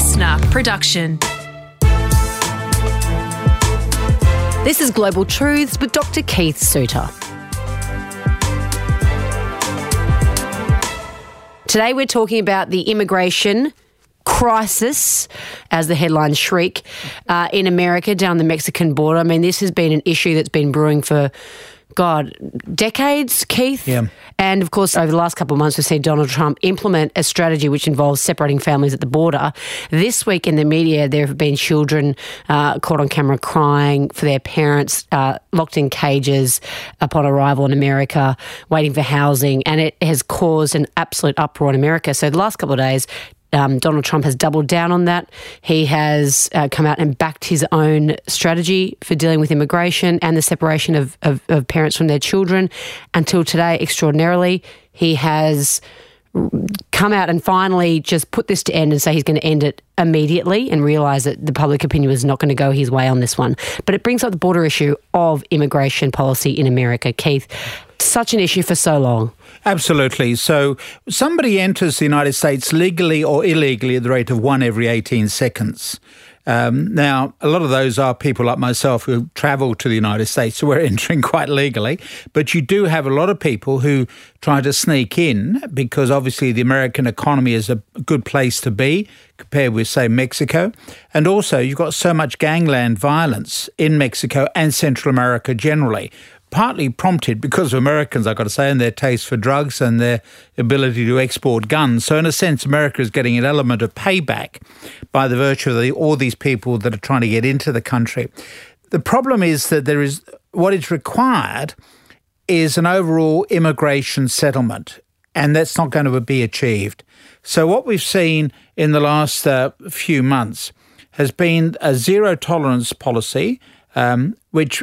listener production. This is Global Truths with Dr. Keith Suter. Today we're talking about the immigration crisis, as the headlines shriek, uh, in America down the Mexican border. I mean, this has been an issue that's been brewing for God, decades, Keith. Yeah. And of course, over the last couple of months, we've seen Donald Trump implement a strategy which involves separating families at the border. This week in the media, there have been children uh, caught on camera crying for their parents, uh, locked in cages upon arrival in America, waiting for housing, and it has caused an absolute uproar in America. So the last couple of days, um, Donald Trump has doubled down on that. He has uh, come out and backed his own strategy for dealing with immigration and the separation of, of, of parents from their children. Until today, extraordinarily, he has come out and finally just put this to end and say he's going to end it immediately and realise that the public opinion is not going to go his way on this one. But it brings up the border issue of immigration policy in America. Keith, such an issue for so long. Absolutely. So somebody enters the United States legally or illegally at the rate of one every 18 seconds. Um, now, a lot of those are people like myself who travel to the United States, so we're entering quite legally. But you do have a lot of people who try to sneak in because obviously the American economy is a good place to be compared with, say, Mexico. And also, you've got so much gangland violence in Mexico and Central America generally partly prompted because of Americans, I've got to say, and their taste for drugs and their ability to export guns. So, in a sense, America is getting an element of payback by the virtue of the, all these people that are trying to get into the country. The problem is that there is what is required is an overall immigration settlement, and that's not going to be achieved. So, what we've seen in the last uh, few months has been a zero tolerance policy, um, which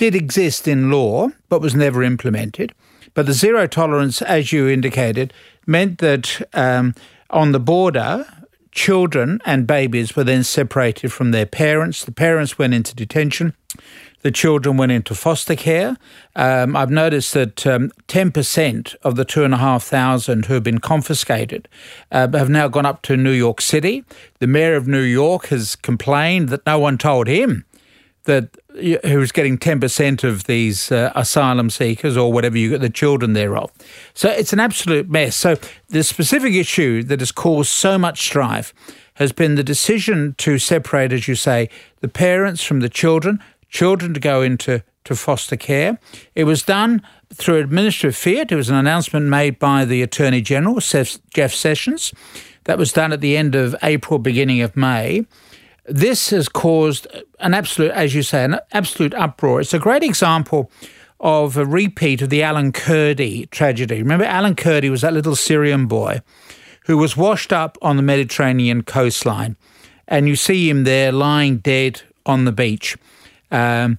did exist in law but was never implemented. But the zero tolerance, as you indicated, meant that um, on the border, children and babies were then separated from their parents. The parents went into detention. The children went into foster care. Um, I've noticed that um, 10% of the 2,500 who have been confiscated uh, have now gone up to New York City. The mayor of New York has complained that no one told him that who's getting 10% of these uh, asylum seekers or whatever you get the children thereof. So it's an absolute mess. So the specific issue that has caused so much strife has been the decision to separate, as you say, the parents from the children, children to go into to foster care. It was done through administrative fiat. It was an announcement made by the Attorney General, Jeff Sessions. That was done at the end of April, beginning of May. This has caused an absolute, as you say, an absolute uproar. It's a great example of a repeat of the Alan Kurdi tragedy. Remember, Alan Kurdi was that little Syrian boy who was washed up on the Mediterranean coastline, and you see him there lying dead on the beach. Um,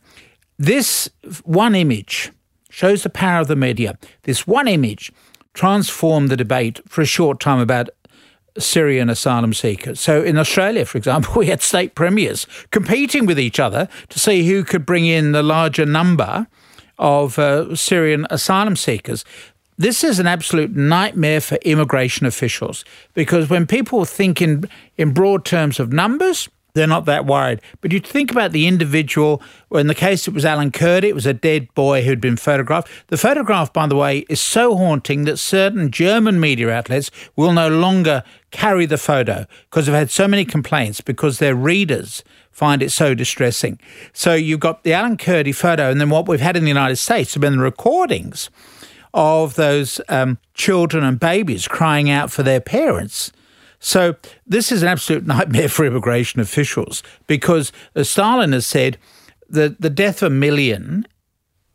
this one image shows the power of the media. This one image transformed the debate for a short time about Syrian asylum seekers. So in Australia, for example, we had state premiers competing with each other to see who could bring in the larger number of uh, Syrian asylum seekers. This is an absolute nightmare for immigration officials because when people think in, in broad terms of numbers, they're not that worried. But you think about the individual. In the case, it was Alan Kurdi. It was a dead boy who'd been photographed. The photograph, by the way, is so haunting that certain German media outlets will no longer carry the photo because they've had so many complaints because their readers find it so distressing. So you've got the Alan Kurdi photo, and then what we've had in the United States have been the recordings of those um, children and babies crying out for their parents so this is an absolute nightmare for immigration officials because as Stalin has said that the death of a million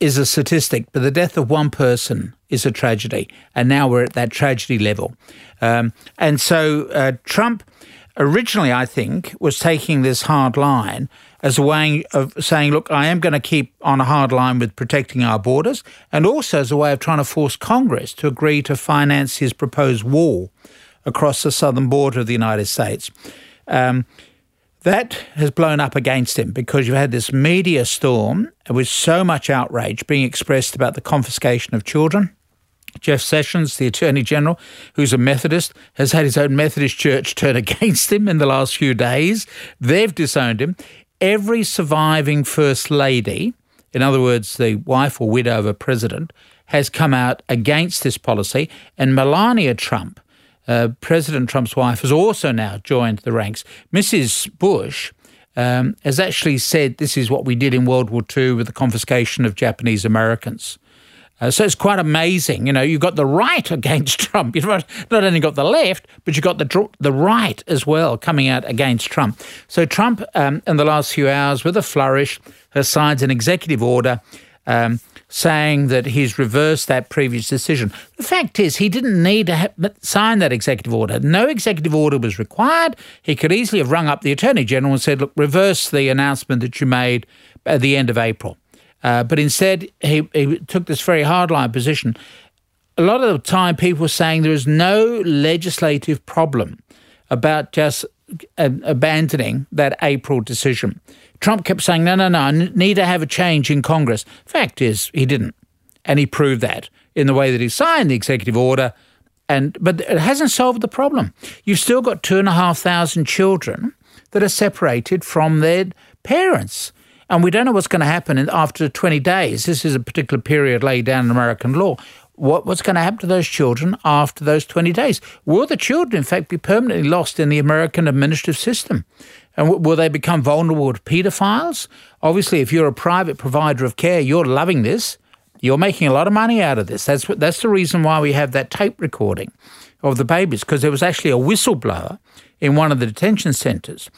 is a statistic, but the death of one person is a tragedy. And now we're at that tragedy level. Um, and so uh, Trump originally, I think, was taking this hard line as a way of saying, look, I am going to keep on a hard line with protecting our borders, and also as a way of trying to force Congress to agree to finance his proposed wall across the southern border of the United States. Um, that has blown up against him because you've had this media storm with so much outrage being expressed about the confiscation of children Jeff Sessions, the Attorney General, who's a Methodist, has had his own Methodist church turn against him in the last few days. They've disowned him. Every surviving First Lady, in other words, the wife or widow of a president, has come out against this policy. And Melania Trump, uh, President Trump's wife, has also now joined the ranks. Mrs. Bush um, has actually said this is what we did in World War II with the confiscation of Japanese Americans. Uh, so it's quite amazing. You know, you've got the right against Trump. You've not only got the left, but you've got the the right as well coming out against Trump. So Trump, um, in the last few hours, with a flourish, has signed an executive order um, saying that he's reversed that previous decision. The fact is, he didn't need to sign that executive order. No executive order was required. He could easily have rung up the Attorney General and said, look, reverse the announcement that you made at the end of April. Uh, but instead, he, he took this very hardline position. A lot of the time, people were saying there is no legislative problem about just uh, abandoning that April decision. Trump kept saying, no, no, no, I need to have a change in Congress. Fact is, he didn't. And he proved that in the way that he signed the executive order. And But it hasn't solved the problem. You've still got two and a half thousand children that are separated from their parents. And we don't know what's going to happen after 20 days. This is a particular period laid down in American law. What, what's going to happen to those children after those 20 days? Will the children, in fact, be permanently lost in the American administrative system? And w- will they become vulnerable to paedophiles? Obviously, if you're a private provider of care, you're loving this. You're making a lot of money out of this. That's that's the reason why we have that tape recording of the babies, because there was actually a whistleblower in one of the detention centres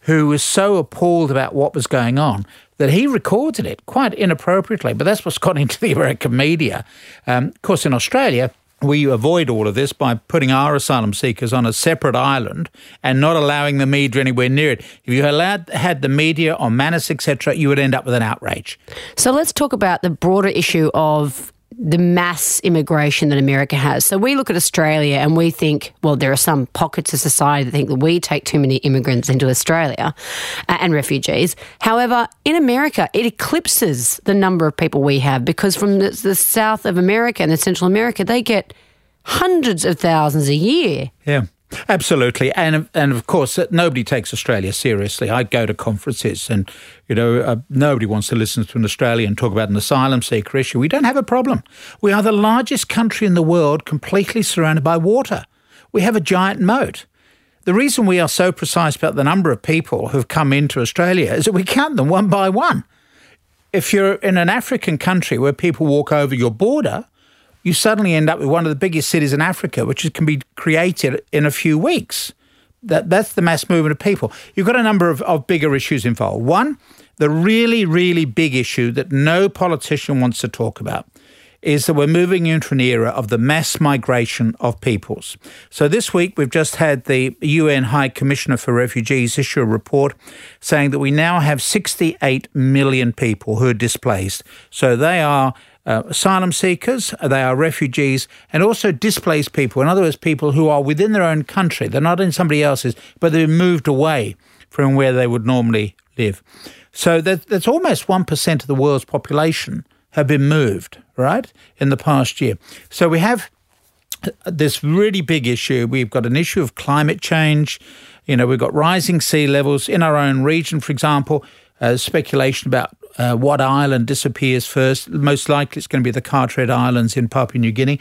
who was so appalled about what was going on that he recorded it quite inappropriately. But that's what's got into the American media. Um, of course, in Australia, we avoid all of this by putting our asylum seekers on a separate island and not allowing the media anywhere near it. If you allowed had the media on Manus, etc., you would end up with an outrage. So let's talk about the broader issue of the mass immigration that America has. So we look at Australia and we think, well, there are some pockets of society that think that we take too many immigrants into Australia uh, and refugees. However, in America, it eclipses the number of people we have because from the, the South of America and the Central America, they get hundreds of thousands a year. Yeah. Absolutely, and and of course, uh, nobody takes Australia seriously. I go to conferences, and you know, uh, nobody wants to listen to an Australian talk about an asylum seeker issue. We don't have a problem. We are the largest country in the world, completely surrounded by water. We have a giant moat. The reason we are so precise about the number of people who've come into Australia is that we count them one by one. If you're in an African country where people walk over your border, you suddenly end up with one of the biggest cities in Africa, which can be created in a few weeks. That, that's the mass movement of people. You've got a number of, of bigger issues involved. One, the really, really big issue that no politician wants to talk about is that we're moving into an era of the mass migration of peoples. So this week we've just had the UN High Commissioner for Refugees issue a report saying that we now have 68 million people who are displaced. So they are uh, asylum seekers, they are refugees, and also displaced people. In other words, people who are within their own country. They're not in somebody else's, but they've moved away from where they would normally live. So that, that's almost 1% of the world's population have been moved, right, in the past year. So we have this really big issue. We've got an issue of climate change. You know, we've got rising sea levels in our own region, for example, uh, speculation about uh, what island disappears first. Most likely it's going to be the Carteret Islands in Papua New Guinea.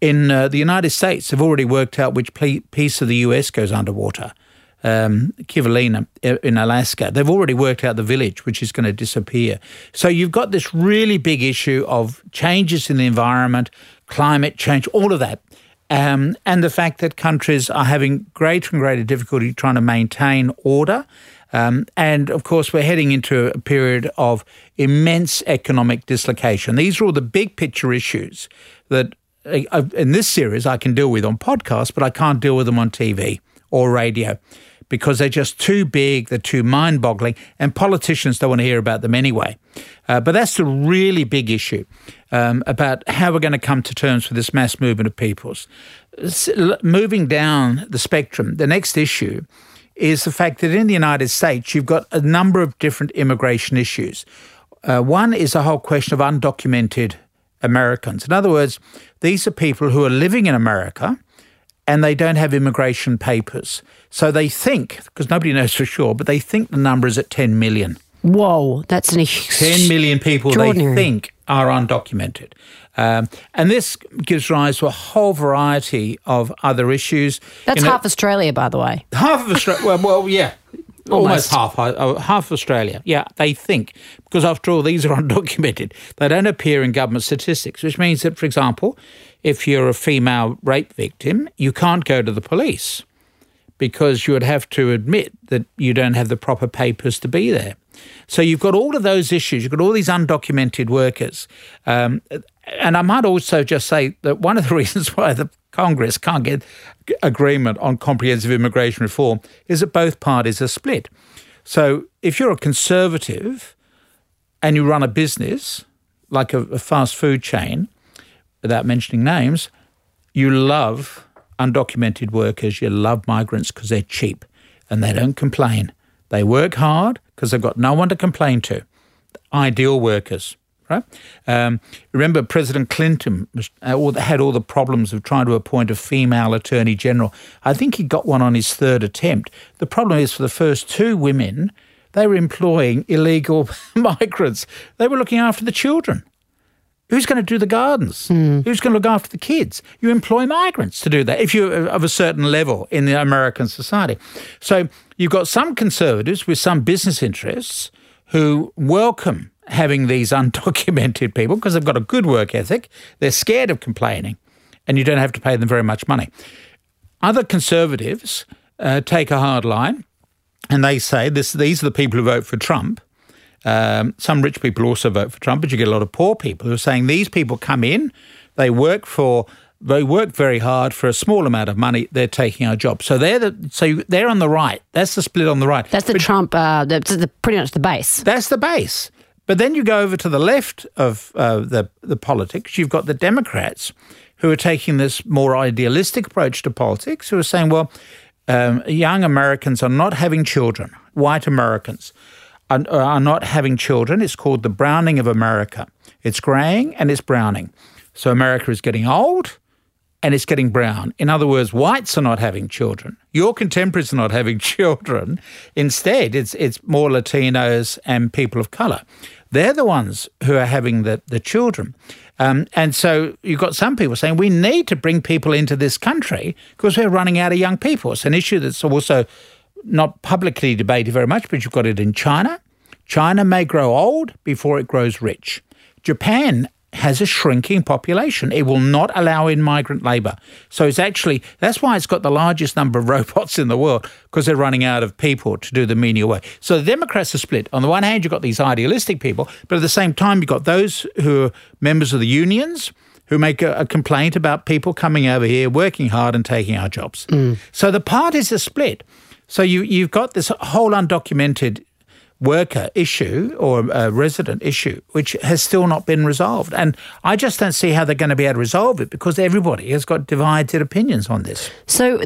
In uh, the United States, they've already worked out which piece of the US goes underwater. Um, Kivalina uh, in Alaska, they've already worked out the village which is going to disappear. So you've got this really big issue of changes in the environment, climate change, all of that. Um, and the fact that countries are having greater and greater difficulty trying to maintain order um, and of course, we're heading into a period of immense economic dislocation. These are all the big picture issues that uh, in this series I can deal with on podcasts, but I can't deal with them on TV or radio because they're just too big, they're too mind boggling, and politicians don't want to hear about them anyway. Uh, but that's the really big issue um, about how we're going to come to terms with this mass movement of peoples. moving down the spectrum, the next issue is the fact that in the United States, you've got a number of different immigration issues. Uh, one is the whole question of undocumented Americans. In other words, these are people who are living in America and they don't have immigration papers. So they think, because nobody knows for sure, but they think the number is at 10 million. Whoa, that's an 10 million people they think are undocumented. Um, and this gives rise to a whole variety of other issues. That's you know, half Australia, by the way. Half of Australia. well, well, yeah. Almost. Almost half, uh, half Australia. Yeah, they think because after all, these are undocumented. They don't appear in government statistics, which means that, for example, if you're a female rape victim, you can't go to the police because you would have to admit that you don't have the proper papers to be there. So you've got all of those issues. You've got all these undocumented workers. Um, and I might also just say that one of the reasons why the Congress can't get agreement on comprehensive immigration reform is that both parties are split. So if you're a conservative and you run a business like a, a fast food chain, without mentioning names, you love undocumented workers, you love migrants because they're cheap and they don't complain. They work hard because they've got no one to complain to. Ideal workers, right? Um, remember, President Clinton uh, had all the problems of trying to appoint a female attorney general. I think he got one on his third attempt. The problem is for the first two women, they were employing illegal migrants. They were looking after the children. Who's going to do the gardens? Mm. Who's going to look after the kids? You employ migrants to do that if you're of a certain level in the American society. So you've got some conservatives with some business interests who welcome having these undocumented people because they've got a good work ethic. They're scared of complaining, and you don't have to pay them very much money. Other conservatives uh, take a hard line, and they say this: these are the people who vote for Trump um, some rich people also vote for Trump, but you get a lot of poor people who are saying these people come in, they work for they work very hard for a small amount of money. They're taking our job, so they're the so they're on the right. That's the split on the right. That's the but, Trump. Uh, that's the, pretty much the base. That's the base. But then you go over to the left of uh, the the politics. You've got the Democrats who are taking this more idealistic approach to politics, who are saying, well, um, young Americans are not having children, white Americans are, are not having children. It's called the browning of America. It's graying and it's browning. So America is getting old and it's getting brown. In other words, whites are not having children. Your contemporaries are not having children. Instead, it's it's more Latinos and people of color. They're the ones who are having the, the children. Um, and so you've got some people saying we need to bring people into this country because we're running out of young people. It's an issue that's also not publicly debated very much, but you've got it in China. China may grow old before it grows rich. Japan has a shrinking population. It will not allow in migrant labour. So it's actually, that's why it's got the largest number of robots in the world, because they're running out of people to do the menial work. So the Democrats are split. On the one hand, you've got these idealistic people, but at the same time, you've got those who are members of the unions who make a, a complaint about people coming over here, working hard and taking our jobs. Mm. So the parties are split. So you, you've got this whole undocumented worker issue or a resident issue, which has still not been resolved. And I just don't see how they're going to be able to resolve it because everybody has got divided opinions on this. So,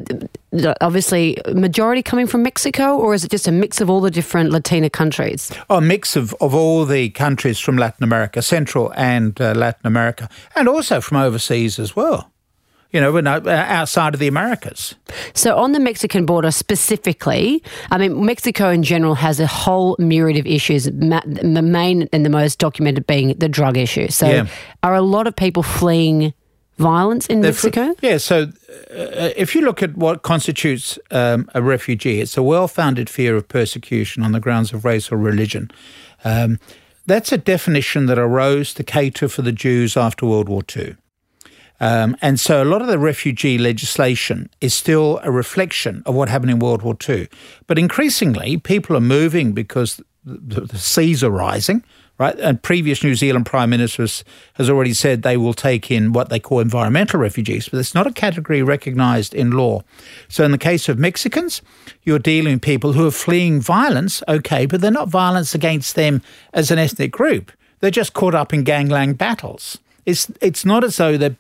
obviously, majority coming from Mexico, or is it just a mix of all the different Latina countries? Oh, a mix of, of all the countries from Latin America, Central and uh, Latin America, and also from overseas as well you know, uh, outside of the Americas. So, on the Mexican border specifically, I mean, Mexico in general has a whole myriad of issues, the main and the most documented being the drug issue. So, yeah. are a lot of people fleeing violence in They're Mexico? yeah, so uh, if you look at what constitutes um, a refugee, it's a well founded fear of persecution on the grounds of race or religion. Um, that's a definition that arose to cater for the Jews after World War II. Um, and so a lot of the refugee legislation is still a reflection of what happened in World War II. But increasingly, people are moving because the, the seas are rising, right? And previous New Zealand Prime Minister has already said they will take in what they call environmental refugees, but it's not a category recognised in law. So in the case of Mexicans, you're dealing with people who are fleeing violence, okay, but they're not violence against them as an ethnic group. They're just caught up in gangland battles. It's it's not as though they're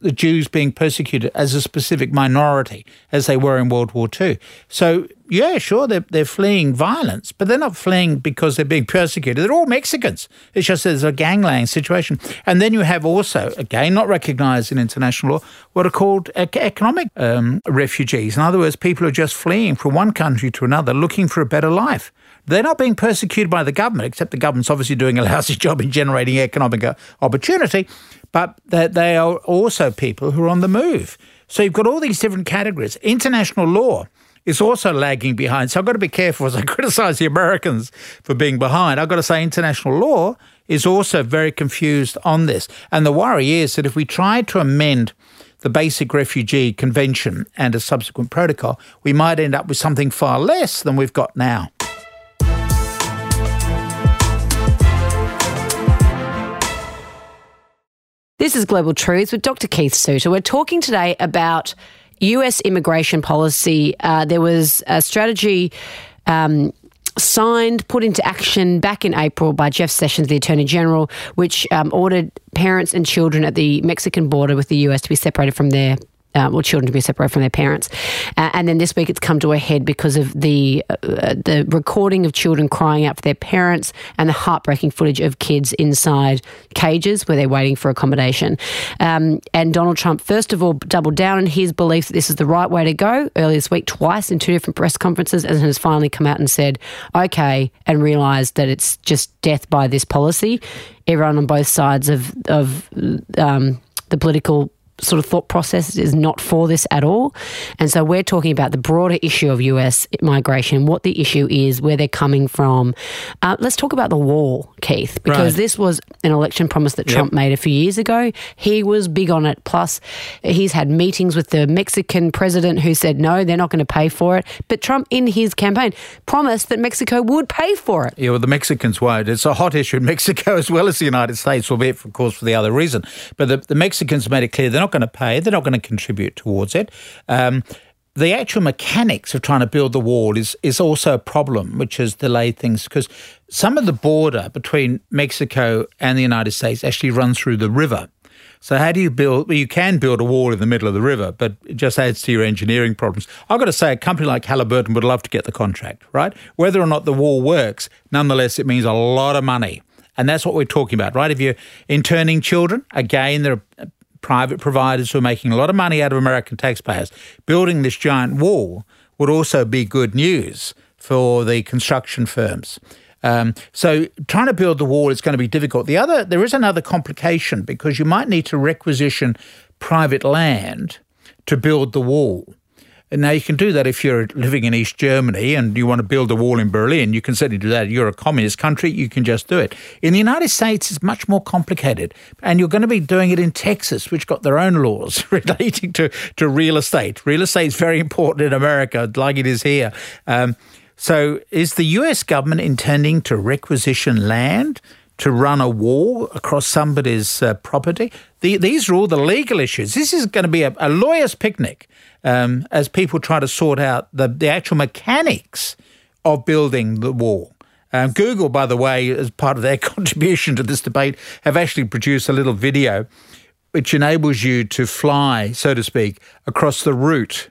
the Jews being persecuted as a specific minority, as they were in World War II. So yeah, sure, they're, they're fleeing violence, but they're not fleeing because they're being persecuted. They're all Mexicans. It's just there's a gangland situation. And then you have also, again, not recognised in international law, what are called economic um, refugees. In other words, people are just fleeing from one country to another looking for a better life. They're not being persecuted by the government, except the government's obviously doing a lousy job in generating economic uh, opportunity, but they are also people who are on the move. So you've got all these different categories. International law is also lagging behind. So I've got to be careful as I criticise the Americans for being behind. I've got to say international law is also very confused on this. And the worry is that if we try to amend the basic refugee convention and a subsequent protocol, we might end up with something far less than we've got now. This is Global Truths with Dr. Keith Suter. We're talking today about US immigration policy, uh, there was a strategy. Um, signed, put into action back in April by Jeff Sessions, the Attorney General, which um, ordered parents and children at the Mexican border with the US to be separated from their uh, or children to be separated from their parents. Uh, and then this week it's come to a head because of the uh, the recording of children crying out for their parents and the heartbreaking footage of kids inside cages where they're waiting for accommodation. Um, and Donald Trump, first of all, doubled down on his belief that this is the right way to go earlier this week, twice in two different press conferences, and has finally come out and said, okay, and realised that it's just death by this policy. Everyone on both sides of, of um, the political sort of thought process is not for this at all. And so we're talking about the broader issue of US migration, what the issue is, where they're coming from. Uh, let's talk about the wall, Keith, because right. this was an election promise that Trump yep. made a few years ago. He was big on it. Plus, he's had meetings with the Mexican president who said, no, they're not going to pay for it. But Trump, in his campaign, promised that Mexico would pay for it. Yeah, well, the Mexicans won't. It's a hot issue in Mexico as well as the United States, albeit, of course, for the other reason. But the, the Mexicans made it clear they're not going to pay. They're not going to contribute towards it. Um, the actual mechanics of trying to build the wall is is also a problem, which has delayed things because some of the border between Mexico and the United States actually runs through the river. So how do you build? Well, you can build a wall in the middle of the river, but it just adds to your engineering problems. I've got to say, a company like Halliburton would love to get the contract, right? Whether or not the wall works, nonetheless, it means a lot of money. And that's what we're talking about, right? If you're interning children, again, there are private providers who are making a lot of money out of American taxpayers. Building this giant wall would also be good news for the construction firms. Um, so trying to build the wall is going to be difficult. The other, there is another complication because you might need to requisition private land to build the wall. Now you can do that if you're living in East Germany and you want to build a wall in Berlin. You can certainly do that. You're a communist country. You can just do it. In the United States, it's much more complicated. And you're going to be doing it in Texas, which got their own laws relating to, to real estate. Real estate is very important in America, like it is here. Um, so is the US government intending to requisition land? To run a wall across somebody's uh, property. The, these are all the legal issues. This is going to be a, a lawyer's picnic um, as people try to sort out the, the actual mechanics of building the wall. Um, Google, by the way, as part of their contribution to this debate, have actually produced a little video which enables you to fly, so to speak, across the route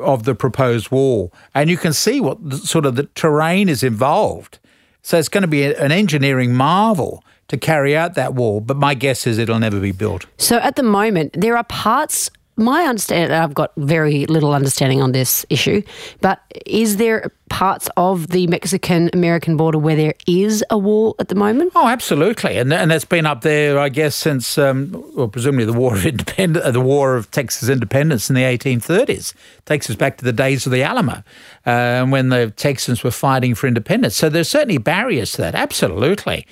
of the proposed wall. And you can see what the, sort of the terrain is involved. So it's going to be an engineering marvel to carry out that wall, but my guess is it'll never be built. So at the moment, there are parts my understanding, I've got very little understanding on this issue, but is there parts of the Mexican American border where there is a wall at the moment? Oh, absolutely, and and that's been up there, I guess, since um, well, presumably the War of Independence, the War of Texas Independence in the 1830s takes us back to the days of the Alamo, uh, when the Texans were fighting for independence. So there's certainly barriers to that, absolutely.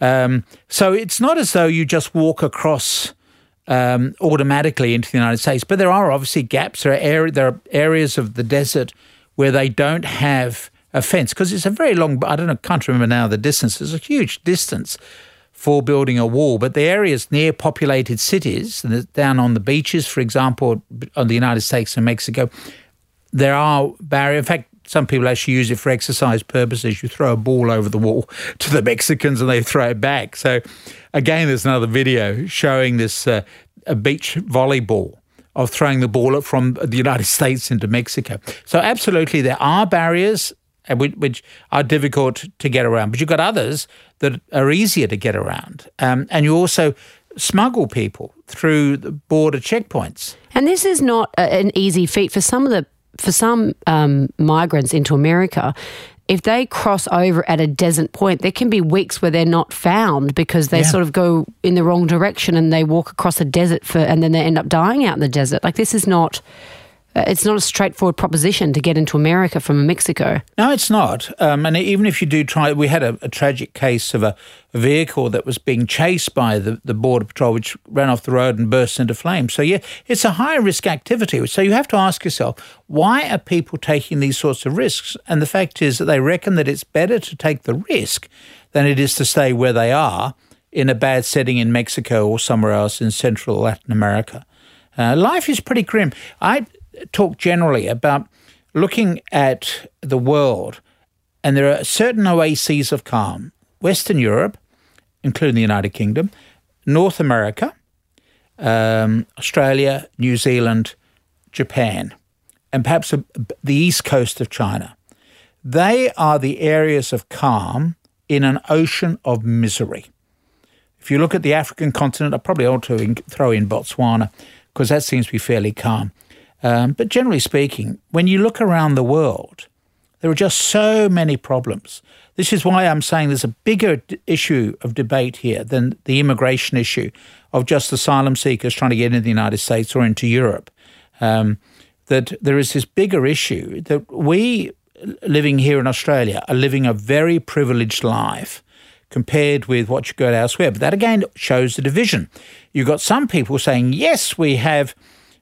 Um, so it's not as though you just walk across um, automatically into the United States. But there are obviously gaps. There are, area, there are areas of the desert where they don't have a fence because it's a very long. I don't know. Can't remember now the distance. It's a huge distance for building a wall. But the areas near populated cities, and down on the beaches, for example, on the United States and Mexico, there are barriers. In fact, some people actually use it for exercise purposes. You throw a ball over the wall to the Mexicans and they throw it back. So, again, there's another video showing this uh, a beach volleyball of throwing the ball from the United States into Mexico. So, absolutely, there are barriers uh, which are difficult to get around, but you've got others that are easier to get around. Um, and you also smuggle people through the border checkpoints. And this is not an easy feat for some of the for some um, migrants into America if they cross over at a desert point, there can be weeks where they're not found because they yeah. sort of go in the wrong direction and they walk across a desert for, and then they end up dying out in the desert. Like this is not it's not a straightforward proposition to get into America from Mexico. No, it's not. Um, and even if you do try, we had a, a tragic case of a, a, vehicle that was being chased by the, the Border Patrol, which ran off the road and burst into flames. So, yeah, it's a high risk activity. So, you have to ask yourself, why are people taking these sorts of risks? And the fact is that they reckon that it's better to take the risk than it is to stay where they are in a bad setting in Mexico or somewhere else in Central Latin America. Uh, life is pretty grim. I talk generally about looking at the world, and there are certain oases of calm Western Europe, including the United Kingdom, North America, um, Australia, New Zealand, Japan, and perhaps the east coast of China. They are the areas of calm in an ocean of misery. If you look at the African continent, I probably ought to throw in Botswana because that seems to be fairly calm. Um, but generally speaking, when you look around the world, there are just so many problems. This is why I'm saying there's a bigger d- issue of debate here than the immigration issue of just asylum seekers trying to get into the United States or into Europe. Um, that there is this bigger issue that we living here in Australia are living a very privileged life compared with what you got elsewhere. But that again shows the division. You've got some people saying, yes, we have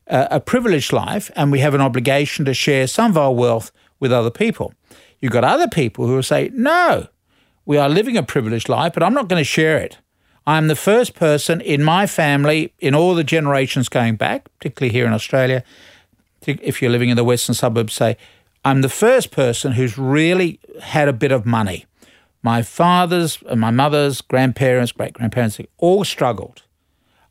a privileged life and we have an obligation to share some of our wealth with other people. You've got other people who will say, no, we are living a privileged life, but I'm not going to share it. I'm the first person in my family, in all the generations going back, particularly here in Australia, if you're living in the western suburbs, say, I'm the first person who's really had a bit of money. My father's and my mother's grandparents, great grandparents, all struggled.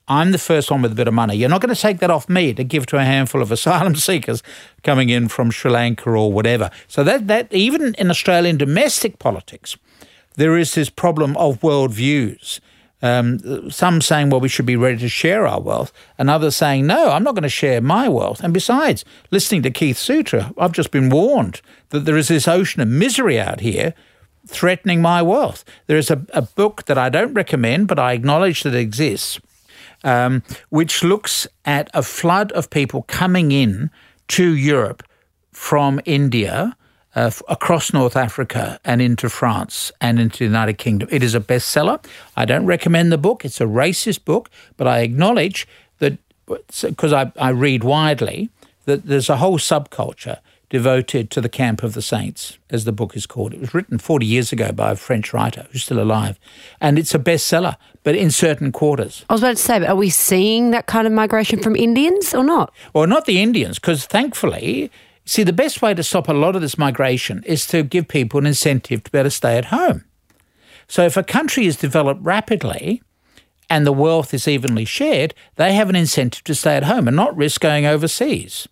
I'm the first one with a bit of money. You're not going to take that off me to give to a handful of asylum seekers coming in from Sri Lanka or whatever. So that that even in Australian domestic politics, there is this problem of worldviews. Um, some saying, well, we should be ready to share our wealth, and others saying, no, I'm not going to share my wealth. And besides, listening to Keith Suter, I've just been warned that there is this ocean of misery out here threatening my wealth. There is a, a book that I don't recommend, but I acknowledge that it exists um, which looks at a flood of people coming in to Europe from India. Uh, across North Africa and into France and into the United Kingdom. It is a bestseller. I don't recommend the book. It's a racist book, but I acknowledge that because I, I read widely that there's a whole subculture devoted to the camp of the saints, as the book is called. It was written 40 years ago by a French writer who's still alive. And it's a bestseller, but in certain quarters. I was about to say, but are we seeing that kind of migration from Indians or not? Well, not the Indians, because thankfully, see, the best way to stop a lot of this migration is to give people an incentive to better stay at home. So if a country is developed rapidly, and the wealth is evenly shared, they have an incentive to stay at home and not risk going overseas.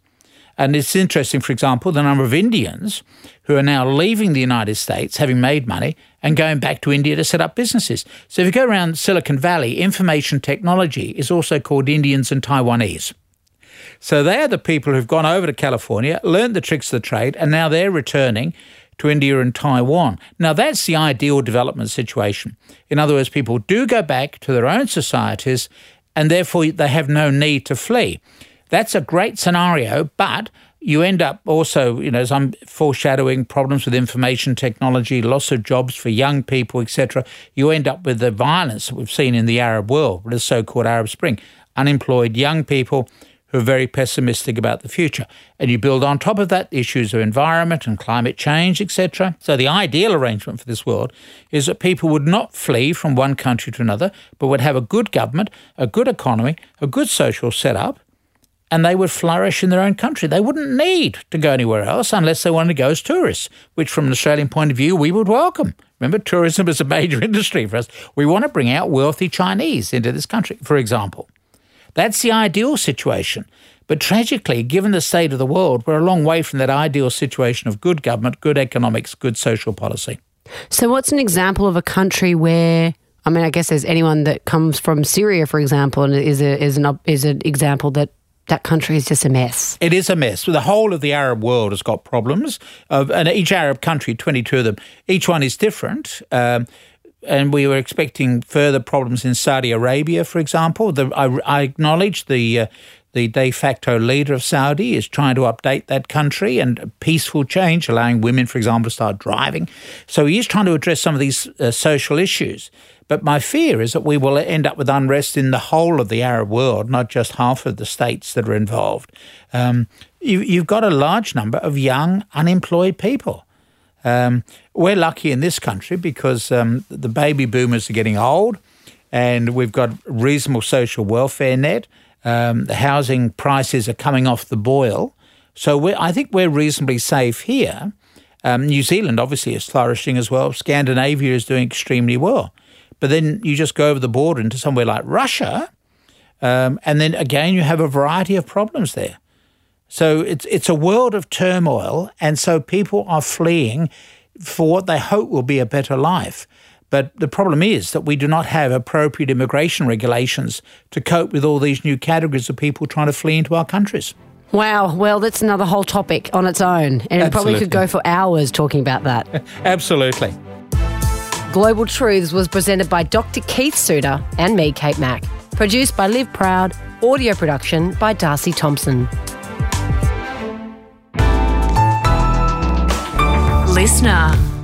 And it's interesting, for example, the number of Indians who are now leaving the United States, having made money, and going back to India to set up businesses. So if you go around Silicon Valley, information technology is also called Indians and Taiwanese. So they are the people who've gone over to California, learned the tricks of the trade, and now they're returning to India and Taiwan. Now, that's the ideal development situation. In other words, people do go back to their own societies, and therefore they have no need to flee. That's a great scenario, but you end up also, you know, as I'm foreshadowing problems with information technology, loss of jobs for young people, etc. You end up with the violence that we've seen in the Arab world, the so-called Arab Spring, unemployed young people who are very pessimistic about the future. And you build on top of that issues of environment and climate change, etc. So the ideal arrangement for this world is that people would not flee from one country to another, but would have a good government, a good economy, a good social setup, and they would flourish in their own country. They wouldn't need to go anywhere else unless they wanted to go as tourists, which, from an Australian point of view, we would welcome. Remember, tourism is a major industry for us. We want to bring out wealthy Chinese into this country, for example. That's the ideal situation. But tragically, given the state of the world, we're a long way from that ideal situation of good government, good economics, good social policy. So, what's an example of a country where I mean, I guess there's anyone that comes from Syria, for example, and is a, is an is an example that that country is just a mess. It is a mess. The whole of the Arab world has got problems, and each Arab country, 22 of them, each one is different. Um, and we were expecting further problems in Saudi Arabia, for example. The, I, I, acknowledge the uh, the de facto leader of Saudi is trying to update that country and peaceful change, allowing women, for example, to start driving. So he is trying to address some of these uh, social issues. But my fear is that we will end up with unrest in the whole of the Arab world, not just half of the states that are involved. Um, you, have got a large number of young, unemployed people. Um, we're lucky in this country because um, the baby boomers are getting old and we've got reasonable social welfare net. Um, the housing prices are coming off the boil. So I think we're reasonably safe here. Um, New Zealand obviously is flourishing as well. Scandinavia is doing extremely well. But then you just go over the border into somewhere like Russia, um, and then again you have a variety of problems there. So it's it's a world of turmoil, and so people are fleeing for what they hope will be a better life. But the problem is that we do not have appropriate immigration regulations to cope with all these new categories of people trying to flee into our countries. Wow, well, that's another whole topic on its own, and it probably could go for hours talking about that. Absolutely. Global Truths was presented by Dr. Keith Suter and me, Kate Mack. Produced by Liv Proud, audio production by Darcy Thompson. Listener.